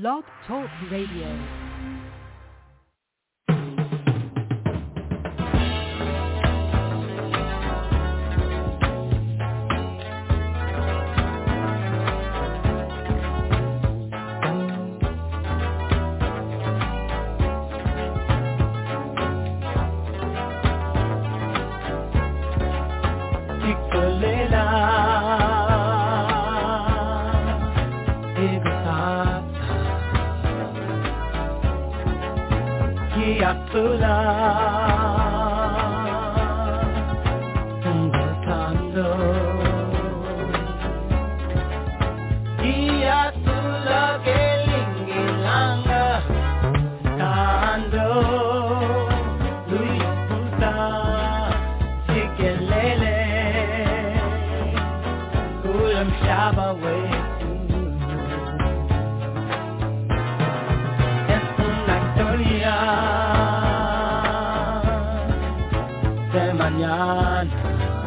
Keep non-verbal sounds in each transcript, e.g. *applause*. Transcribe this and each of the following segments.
Blog Talk Radio. Love. on.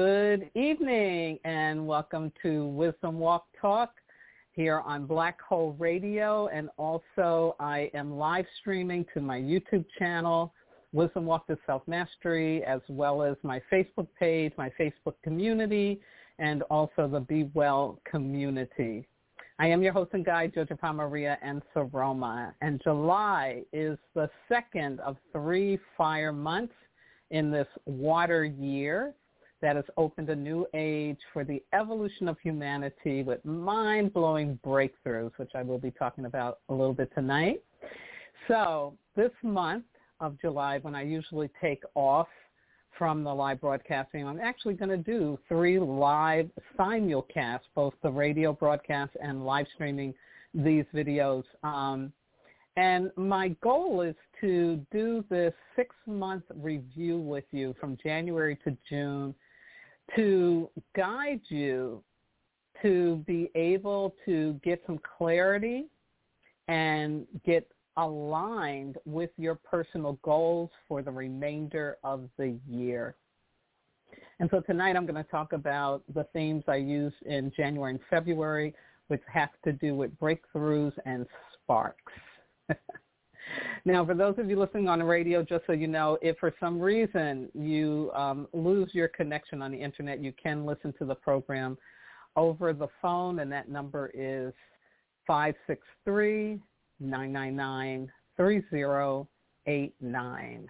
Good evening and welcome to Wisdom Walk Talk here on Blog Talk Radio and also I am live streaming to my YouTube channel, Wisdom Walk to Self-Mastery, as well as my Facebook page, my Facebook community, and also the Be Well community. I am your host and guide, Jojo Maria and Saroma, and July is the second of three fire months in this water year that has opened a new age for the evolution of humanity with mind-blowing breakthroughs, which I will be talking about a little bit tonight. So this month of July, when I usually take off from the live broadcasting, I'm actually going to do three live simulcasts, both the radio broadcast and live streaming these videos. Um, and my goal is to do this six-month review with you from January to June to guide you to be able to get some clarity and get aligned with your personal goals for the remainder of the year. And so tonight I'm going to talk about the themes I used in January and February, which have to do with breakthroughs and sparks. *laughs* now, for those of you listening on the radio, just so you know, if for some reason you um, lose your connection on the internet, you can listen to the program over the phone, and that number is 563 999 3089.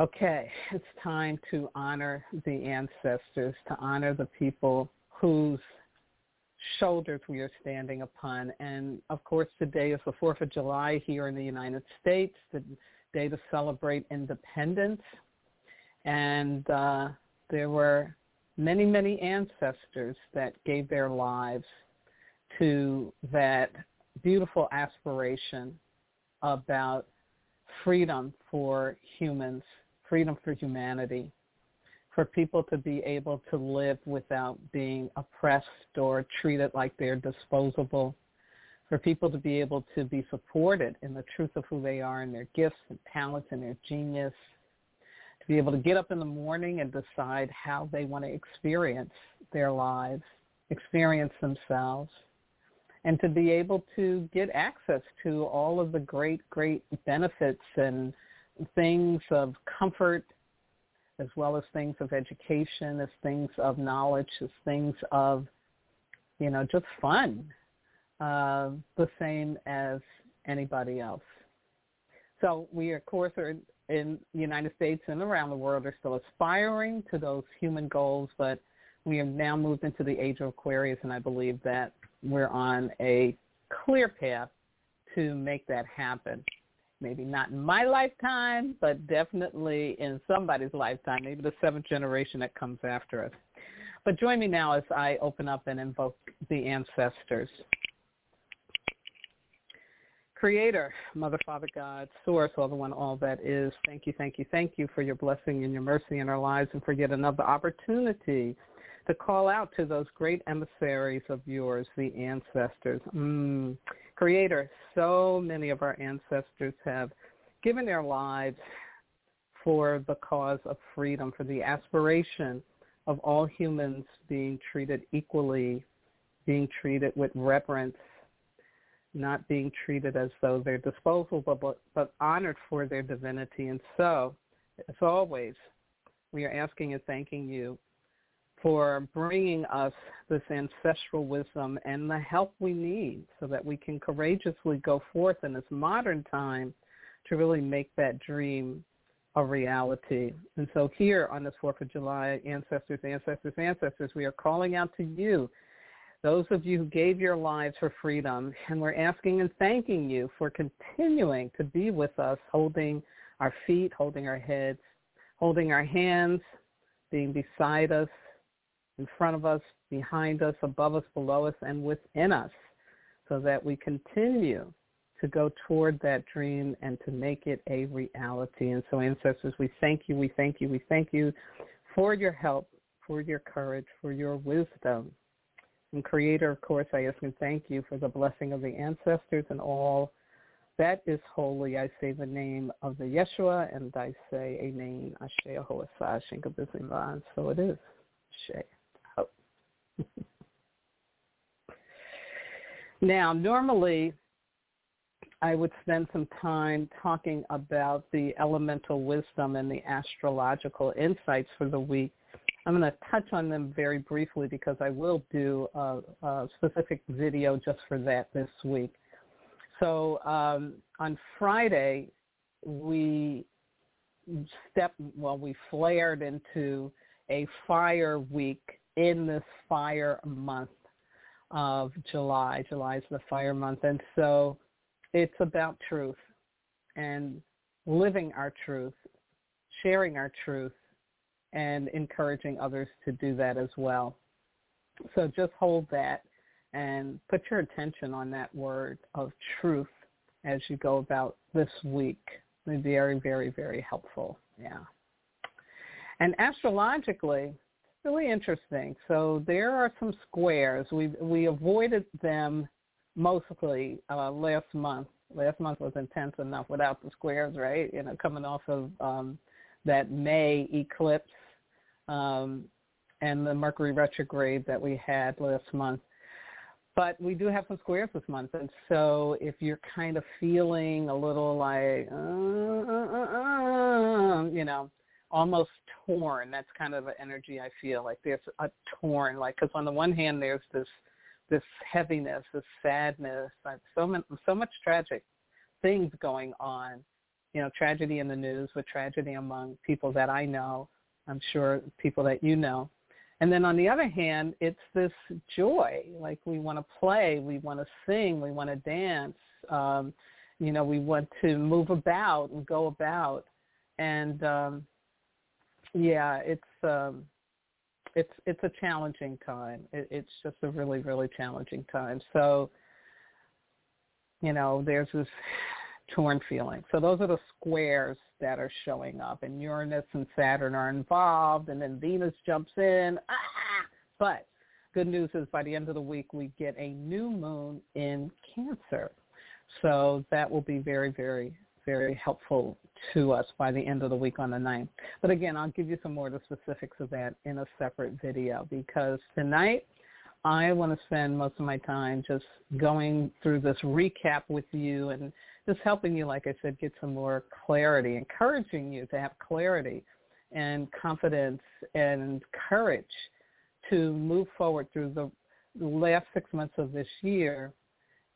Okay, it's time to honor the ancestors, to honor the people whose shoulders we are standing upon. And of course, today is the 4th of July here in the United States, the day to celebrate independence. And uh, there were many, many ancestors that gave their lives to that beautiful aspiration about freedom for humans, freedom for humanity, for people to be able to live without being oppressed or treated like they're disposable, for people to be able to be supported in the truth of who they are and their gifts and talents and their genius, to be able to get up in the morning and decide how they want to experience their lives, experience themselves, and to be able to get access to all of the great, great benefits and things of comfort as well as things of education, as things of knowledge, as things of, you know, just fun, uh, the same as anybody else. So we, of course, are in the United States and around the world are still aspiring to those human goals, but we have now moved into the age of Aquarius, and I believe that we're on a clear path to make that happen. Maybe not in my lifetime, but definitely in somebody's lifetime, maybe the seventh generation that comes after us. But join me now as I open up and invoke the ancestors. Creator, Mother, Father, God, Source, all the one, all that is. Thank you, thank you, thank you for your blessing and your mercy in our lives and for yet another opportunity to call out to those great emissaries of yours, the ancestors. Mm. Creator, so many of our ancestors have given their lives for the cause of freedom, for the aspiration of all humans being treated equally, being treated with reverence, not being treated as though they're disposable, but, but honored for their divinity. And so, as always, we are asking and thanking you for bringing us this ancestral wisdom and the help we need so that we can courageously go forth in this modern time to really make that dream a reality. And so here on this 4th of July, ancestors, ancestors, ancestors, we are calling out to you, those of you who gave your lives for freedom, and we're asking and thanking you for continuing to be with us, holding our feet, holding our heads, holding our hands, being beside us, in front of us, behind us, above us, below us, and within us so that we continue to go toward that dream and to make it a reality. And so ancestors, we thank you, we thank you, we thank you for your help, for your courage, for your wisdom. And Creator, of course, I ask and thank you for the blessing of the ancestors and all that is holy. I say the name of the Yeshua, and I say Amen. Ashe Ahoasah Shinka So it is. *laughs* now, normally I would spend some time talking about the elemental wisdom and the astrological insights for the week. I'm going to touch on them very briefly because I will do a, a specific video just for that this week. So um, on Friday, we stepped, well, we flared into a fire week in this fire month of July. July is the fire month. And so it's about truth and living our truth, sharing our truth, and encouraging others to do that as well. So just hold that and put your attention on that word of truth as you go about this week. It'll be very, very, very helpful. Yeah. And astrologically, really interesting. So there are some squares. We we avoided them mostly uh, last month. Last month was intense enough without the squares, right? You know, coming off of um, that May eclipse um, and the Mercury retrograde that we had last month. But we do have some squares this month, and so if you're kind of feeling a little like, uh, uh, uh, uh you know, almost torn. That's kind of an energy I feel like there's a torn, like because on the one hand there's this this heaviness, this sadness, like so much so much tragic things going on. You know, tragedy in the news with tragedy among people that I know. I'm sure people that you know. And then on the other hand, it's this joy. Like we want to play, we want to sing, we want to dance. Um, you know, we want to move about and go about. And um, yeah, it's um, it's it's a challenging time. It, it's just a really really challenging time. So, you know, there's this torn feeling. So those are the squares that are showing up, and Uranus and Saturn are involved, and then Venus jumps in. Ah! But good news is by the end of the week we get a new moon in Cancer. So that will be very, very very helpful to us by the end of the week on the 9th. But again, I'll give you some more of the specifics of that in a separate video because tonight I want to spend most of my time just going through this recap with you and just helping you, like I said, get some more clarity, encouraging you to have clarity and confidence and courage to move forward through the last six months of this year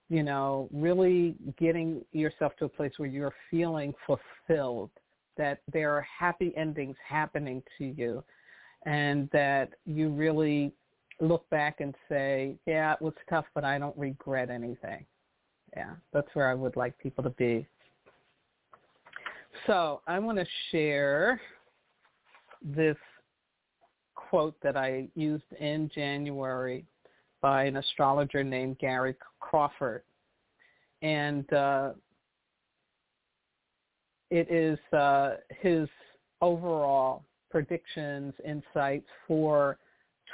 you know, really getting yourself to a place where you're feeling fulfilled, that there are happy endings happening to you, and that you really look back and say, yeah, it was tough, but I don't regret anything. Yeah, that's where I would like people to be. So I want to share this quote that I used in January by an astrologer named Gary Crawford. And uh, it is uh, his overall predictions, insights for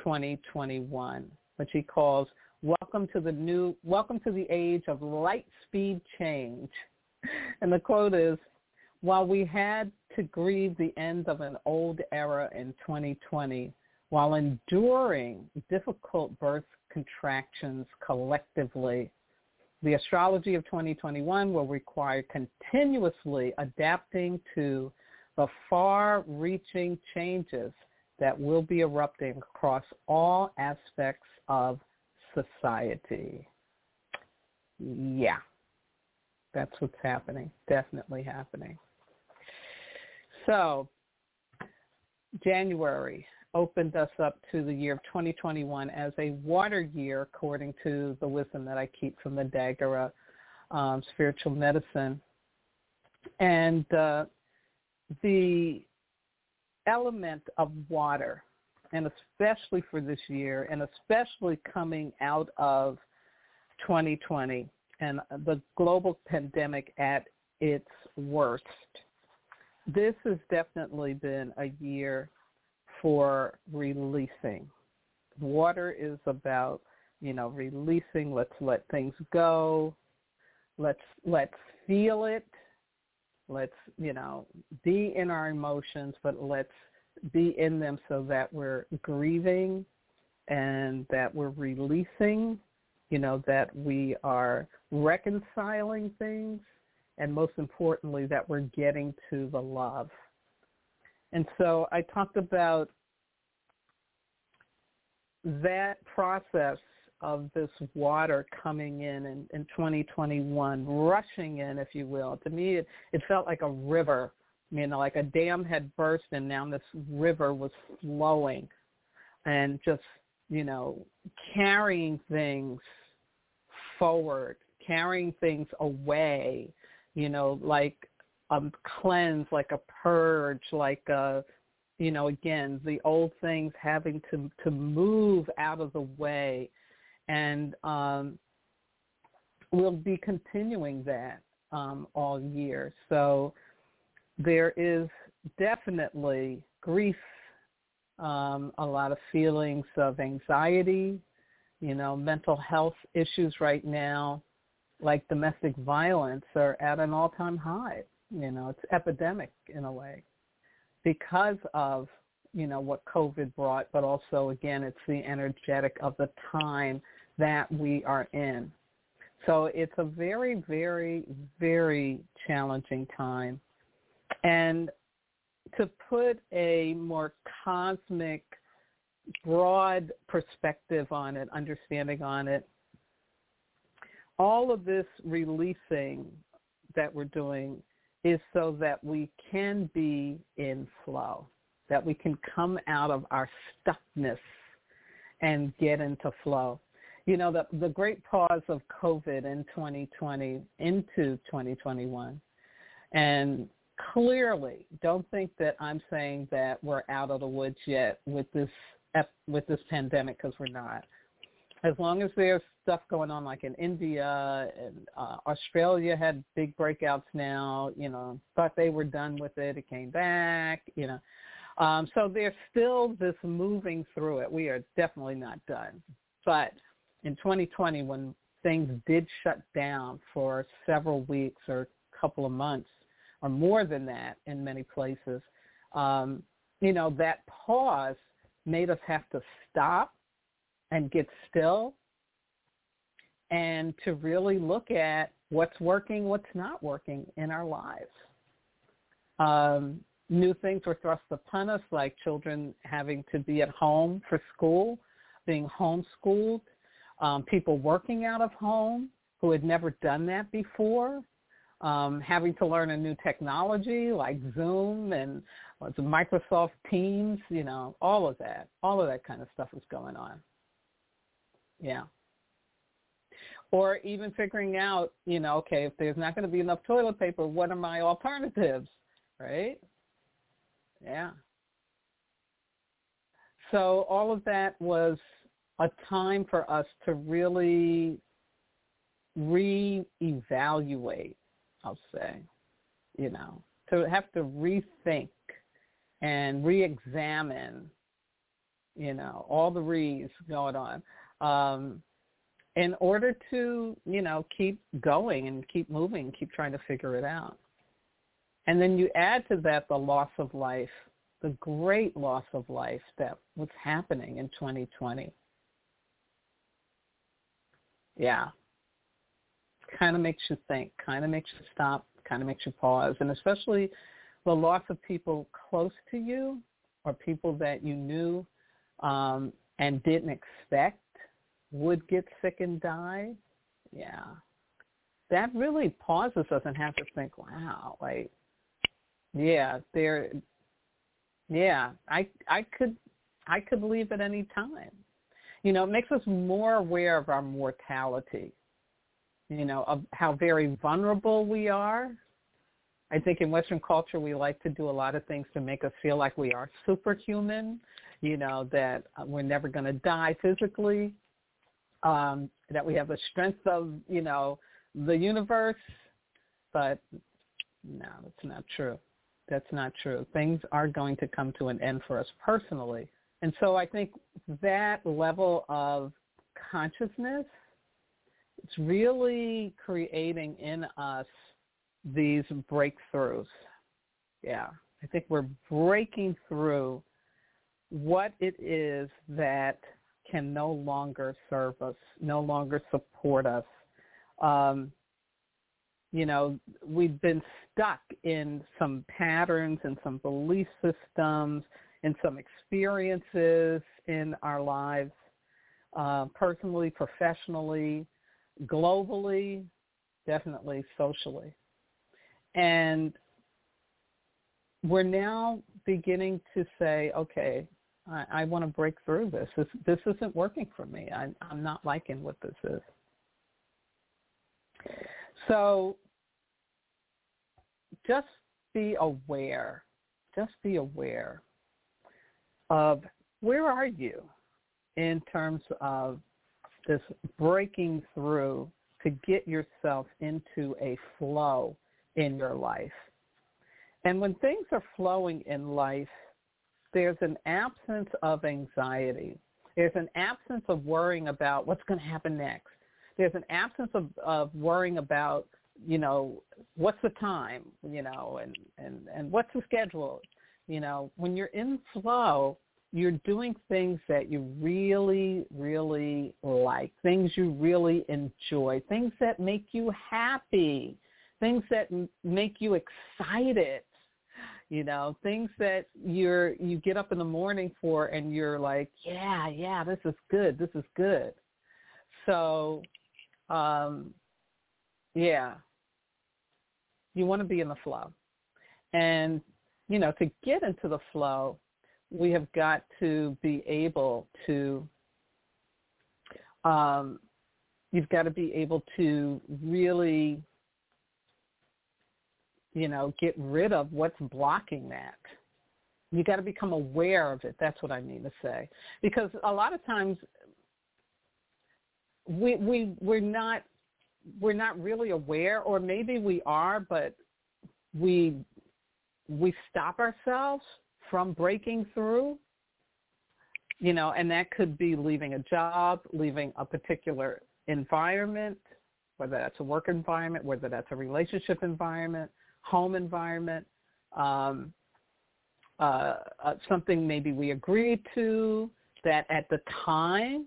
2021, which he calls "Welcome to the new, welcome to the age of light speed change." *laughs* And the quote is, "While we had to grieve the end of an old era in 2020, while enduring difficult birth contractions collectively. The astrology of 2021 will require continuously adapting to the far-reaching changes that will be erupting across all aspects of society. Yeah, that's what's happening, definitely happening. So, January, opened us up to the year of 2021 as a water year, according to the wisdom that I keep from the Dagara um, spiritual medicine. And uh, the element of water, and especially for this year, and especially coming out of 2020 and the global pandemic at its worst, this has definitely been a year for releasing. Water is about, you know, releasing. Let's let things go. Let's let's feel it. Let's, you know, be in our emotions, but let's be in them so that we're grieving and that we're releasing, you know, that we are reconciling things, and most importantly, that we're getting to the love and so I talked about that process of this water coming in, in in 2021, rushing in, if you will. To me, it, it felt like a river, you know, like a dam had burst and now this river was flowing and just, you know, carrying things forward, carrying things away, you know, like a cleanse, like a purge, like a, you know, again, the old things having to to move out of the way, and um, we'll be continuing that um, all year. So there is definitely grief um, a lot of feelings of anxiety, you know, mental health issues right now, like domestic violence, are at an all-time high. You know, it's epidemic in a way because of, you know, what COVID brought, but also, again, it's the energetic of the time that we are in. So it's a very, very, very challenging time. And to put a more cosmic broad perspective on it, understanding on it. All of this releasing that we're doing is so that we can be in flow, that we can come out of our stuckness and get into flow. You know, the, the great pause of COVID in 2020 into 2021 and clearly don't think that I'm saying that we're out of the woods yet with this with this pandemic because we're not. As long as there's stuff going on like in India and uh, Australia had big breakouts now, you know, thought they were done with it. It came back, you know. Um, so there's still this moving through it. We are definitely not done. But in 2020, when things did shut down for several weeks or a couple of months or more than that in many places, um, you know, that pause made us have to stop and get still and to really look at what's working, what's not working in our lives. Um, new things were thrust upon us, like children having to be at home for school, being homeschooled, um, people working out of home who had never done that before, um, having to learn a new technology like Zoom and Microsoft Teams, you know, all of that, all of that kind of stuff was going on. Yeah. Or even figuring out, you know, okay, if there's not going to be enough toilet paper, what are my alternatives, right? Yeah. So all of that was a time for us to really reevaluate I'll say, you know, to have to rethink and re-examine, you know, all the re's going on, um, in order to, you know, keep going and keep moving, keep trying to figure it out. And then you add to that the loss of life, the great loss of life that was happening in 2020. Yeah, kind of makes you think, kind of makes you stop, kind of makes you pause. And especially the loss of people close to you or people that you knew um, and didn't expect would get sick and die. Yeah. That really pauses us and has us think, wow, like, yeah, there, yeah, I, I could, I could leave at any time. You know, it makes us more aware of our mortality you know, of how very vulnerable we are. I think in Western culture we like to do a lot of things to make us feel like we are superhuman, you know, that we're never going to die physically, um, that we have the strength of, you know, the universe. But no, that's not true. That's not true. Things are going to come to an end for us personally. And so I think that level of consciousness it's really creating in us these breakthroughs. Yeah, I think we're breaking through what it is that can no longer serve us, no longer support us. Um, you know, we've been stuck in some patterns and some belief systems and some experiences in our lives, uh, personally, professionally, globally, definitely socially. And we're now beginning to say, okay, I, I want to break through this. This, this isn't working for me. I, I'm not liking what this is. So just be aware. Just be aware of where are you in terms of this breaking through to get yourself into a flow in your life. And when things are flowing in life, there's an absence of anxiety. There's an absence of worrying about what's going to happen next. There's an absence of, of worrying about, you know, what's the time, you know, and, and, and what's the schedule. You know, when you're in flow, you're doing things that you really, really like, things you really enjoy, things that make you happy, things that make you excited, you know, things that you're you get up in the morning for and you're like, yeah, yeah, this is good. This is good. So, um yeah. You want to be in the flow. And you know, to get into the flow, we have got to be able to um, you've got to be able to really you know get rid of what's blocking that. You got to become aware of it. That's what i mean to say. Because a lot of times we we we're not we're not really aware or maybe we are but we we stop ourselves from breaking through, you know, and that could be leaving a job, leaving a particular environment, whether that's a work environment, whether that's a relationship environment, home environment, um, uh, uh, something maybe we agreed to that at the time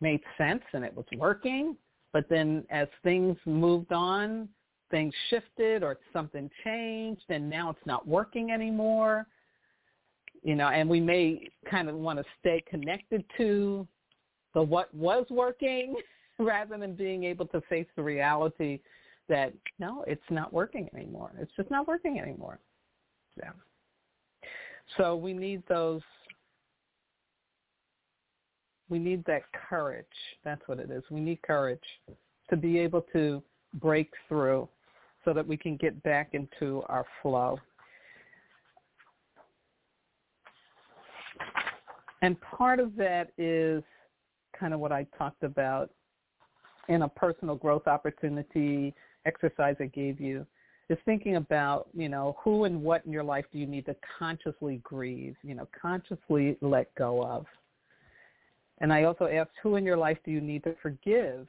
made sense and it was working, but then as things moved on, things shifted or something changed and now it's not working anymore you know, and we may kind of want to stay connected to the what was working *laughs* rather than being able to face the reality that no, it's not working anymore. It's just not working anymore. Yeah. So we need those we need that courage. That's what it is. We need courage to be able to break through so that we can get back into our flow. And part of that is kind of what I talked about in a personal growth opportunity exercise I gave you is thinking about, you know, who and what in your life do you need to consciously grieve, you know, consciously let go of. And I also asked, who in your life do you need to forgive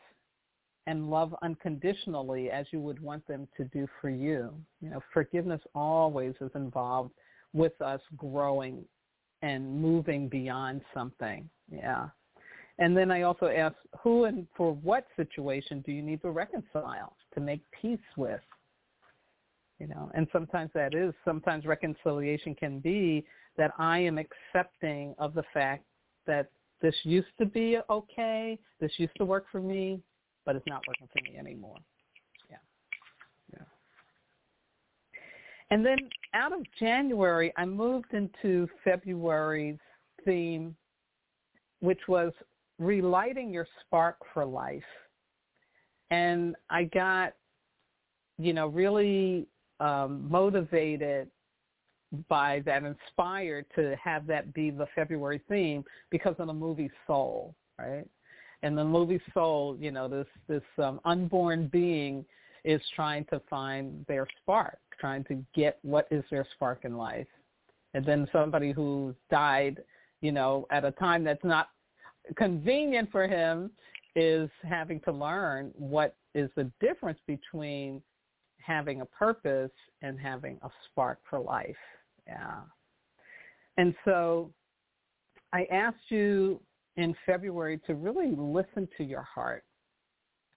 and love unconditionally as you would want them to do for you? You know, forgiveness always is involved with us growing and moving beyond something. Yeah. And then I also ask, who and for what situation do you need to reconcile, to make peace with? You know, and sometimes that is, sometimes reconciliation can be that I am accepting of the fact that this used to be okay, this used to work for me, but it's not working for me anymore. Yeah. Yeah. And then out of January, I moved into February's theme, which was relighting your spark for life. And I got, you know, really um, motivated by that, inspired to have that be the February theme because of the movie Soul, right? And the movie Soul, you know, this this um, unborn being is trying to find their spark, trying to get what is their spark in life. And then somebody who died, you know, at a time that's not convenient for him is having to learn what is the difference between having a purpose and having a spark for life. Yeah. And so I asked you in February to really listen to your heart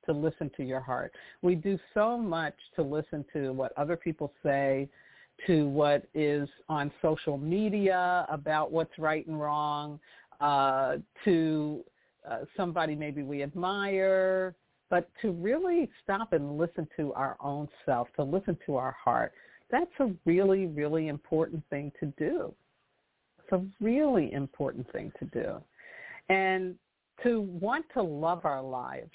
to listen to your heart. We do so much to listen to what other people say, to what is on social media about what's right and wrong, uh, to uh, somebody maybe we admire, but to really stop and listen to our own self, to listen to our heart. That's a really, really important thing to do. It's a really important thing to do. And to want to love our lives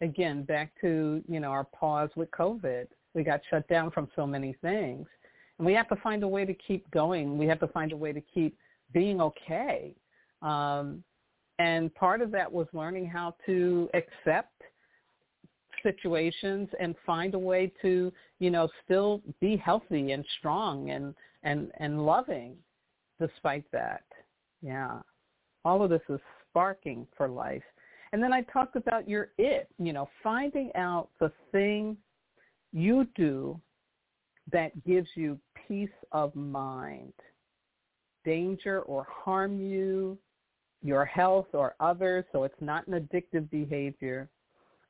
again, back to, you know, our pause with COVID. We got shut down from so many things. And we have to find a way to keep going. We have to find a way to keep being okay. Um, and part of that was learning how to accept situations and find a way to, you know, still be healthy and strong and, and, and loving. despite that. Yeah. All of this is sparking for life. And then I talked about your it, you know, finding out the thing you do that gives you peace of mind. Danger or harm you, your health or others, so it's not an addictive behavior.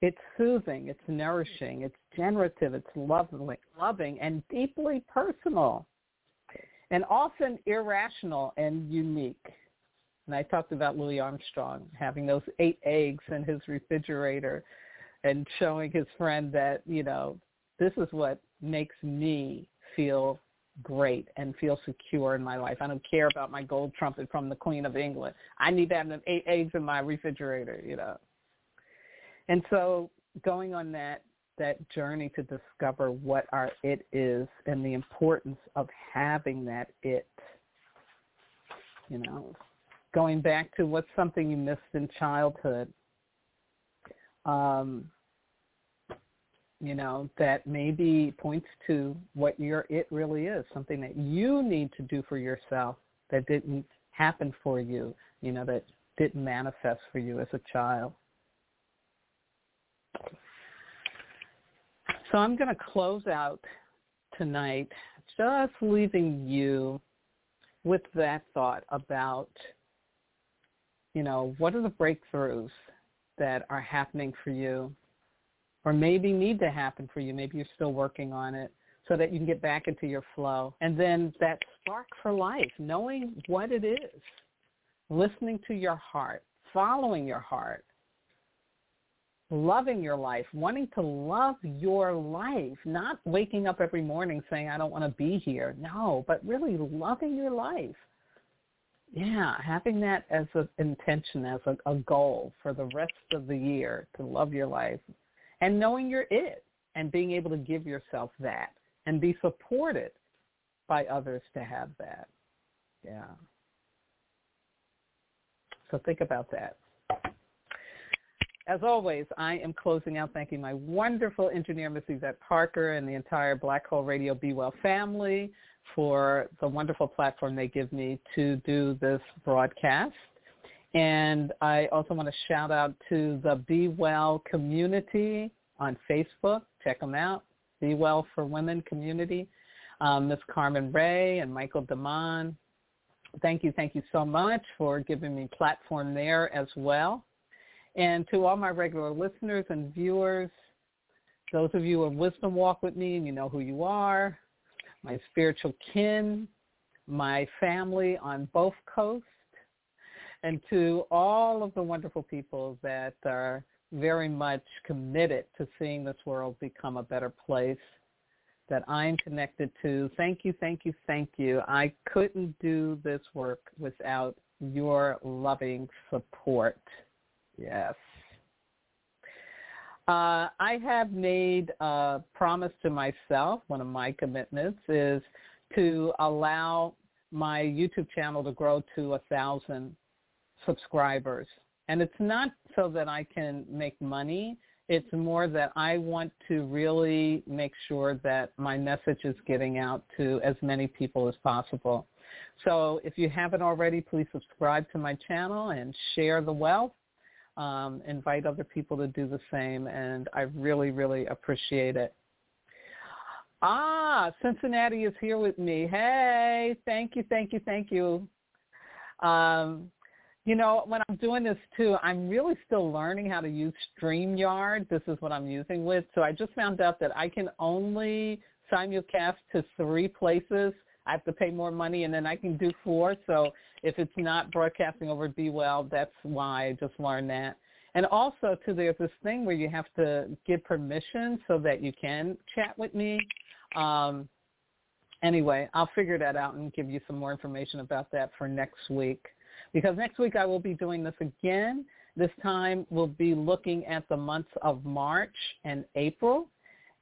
It's soothing, it's nourishing, it's generative, it's loving, loving and deeply personal and often irrational and unique. And I talked about Louis Armstrong having those eight eggs in his refrigerator and showing his friend that, you know, this is what makes me feel great and feel secure in my life. I don't care about my gold trumpet from the Queen of England. I need to have eight eggs in my refrigerator, you know. And so going on that that journey to discover what our it is and the importance of having that it. You know, going back to what's something you missed in childhood. Um, you know, that maybe points to what your it really is, something that you need to do for yourself that didn't happen for you, you know, that didn't manifest for you as a child. So I'm going to close out tonight just leaving you with that thought about, you know, what are the breakthroughs that are happening for you or maybe need to happen for you. Maybe you're still working on it so that you can get back into your flow. And then that spark for life, knowing what it is, listening to your heart, following your heart, loving your life, wanting to love your life, not waking up every morning saying, I don't want to be here. No, but really loving your life. Yeah, having that as an intention, as a, a goal for the rest of the year to love your life, and knowing you're it and being able to give yourself that and be supported by others to have that. Yeah. So think about that. As always, I am closing out thanking my wonderful engineer, Miss Yvette Parker, and the entire Blog Talk Radio Be Well family for the wonderful platform they give me to do this broadcast. And I also want to shout out to the Be Well community on Facebook. Check them out. Be Well for Women community. Um, Ms. Carmen Ray and Michael Damon. Thank you, thank you so much for giving me platform there as well. And to all my regular listeners and viewers, those of you who have wisdom walk with me and you know who you are, my spiritual kin, my family on both coasts, and to all of the wonderful people that are very much committed to seeing this world become a better place that I'm connected to. Thank you, thank you, thank you. I couldn't do this work without your loving support. Yes. Uh, I have made a promise to myself. One of my commitments is to allow my YouTube channel to grow to a thousand subscribers. And it's not so that I can make money. It's more that I want to really make sure that my message is getting out to as many people as possible. So if you haven't already, please subscribe to my channel and share the wealth. Um, invite other people to do the same, and I really, really appreciate it. Ah, Cincinnati is here with me. Hey, thank you, thank you, thank you. Um, you know, when I'm doing this too, I'm really still learning how to use StreamYard. This is what I'm using with. So I just found out that I can only simulcast to three places. I have to pay more money and then I can do four. So if it's not broadcasting over Be Well, that's why I just learned that. And also too, there's this thing where you have to give permission so that you can chat with me. Um, anyway, I'll figure that out and give you some more information about that for next week because next week I will be doing this again. This time we'll be looking at the months of March and April.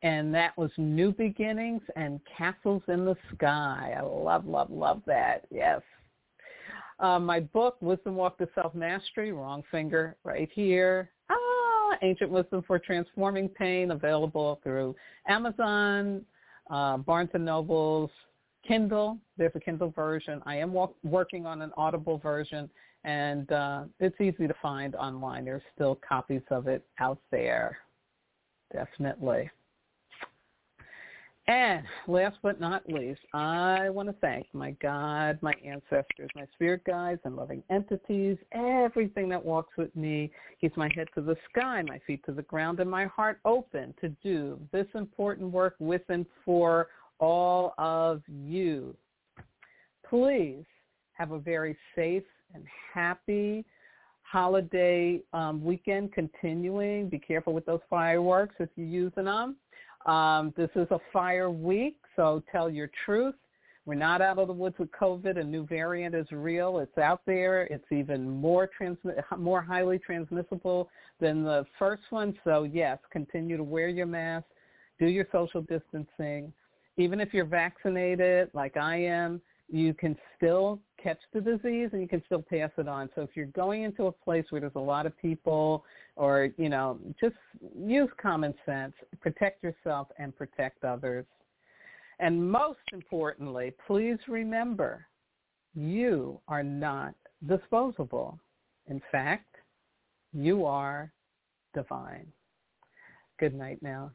And that was New Beginnings and Castles in the Sky. I love, love, love that. Yes. Uh, my book, Wisdom Walk to Self-Mastery, wrong finger right here. Ah, Ancient Wisdom for Transforming Pain, available through Amazon, uh, Barnes & Nobles, Kindle. There's a Kindle version. I am walk, working on an Audible version, and uh, it's easy to find online. There's still copies of it out there, definitely. And last but not least, I want to thank my God, my ancestors, my spirit guides and loving entities, everything that walks with me, keeps my head to the sky, my feet to the ground, and my heart open to do this important work with and for all of you. Please have a very safe and happy holiday um, weekend continuing. Be careful with those fireworks if you're using them. Um, this is a fire week, so tell your truth. We're not out of the woods with COVID. A new variant is real. It's out there. It's even more transmi- more highly transmissible than the first one. So yes, continue to wear your mask, do your social distancing. Even if you're vaccinated, like I am, you can still catch the disease and you can still pass it on. So if you're going into a place where there's a lot of people or, you know, just use common sense, protect yourself and protect others. And most importantly, please remember, you are not disposable. In fact, you are divine. Good night now.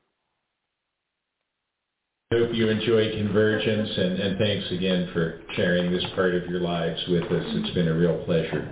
Hope you enjoy Convergence, and, and thanks again for sharing this part of your lives with us. It's been a real pleasure.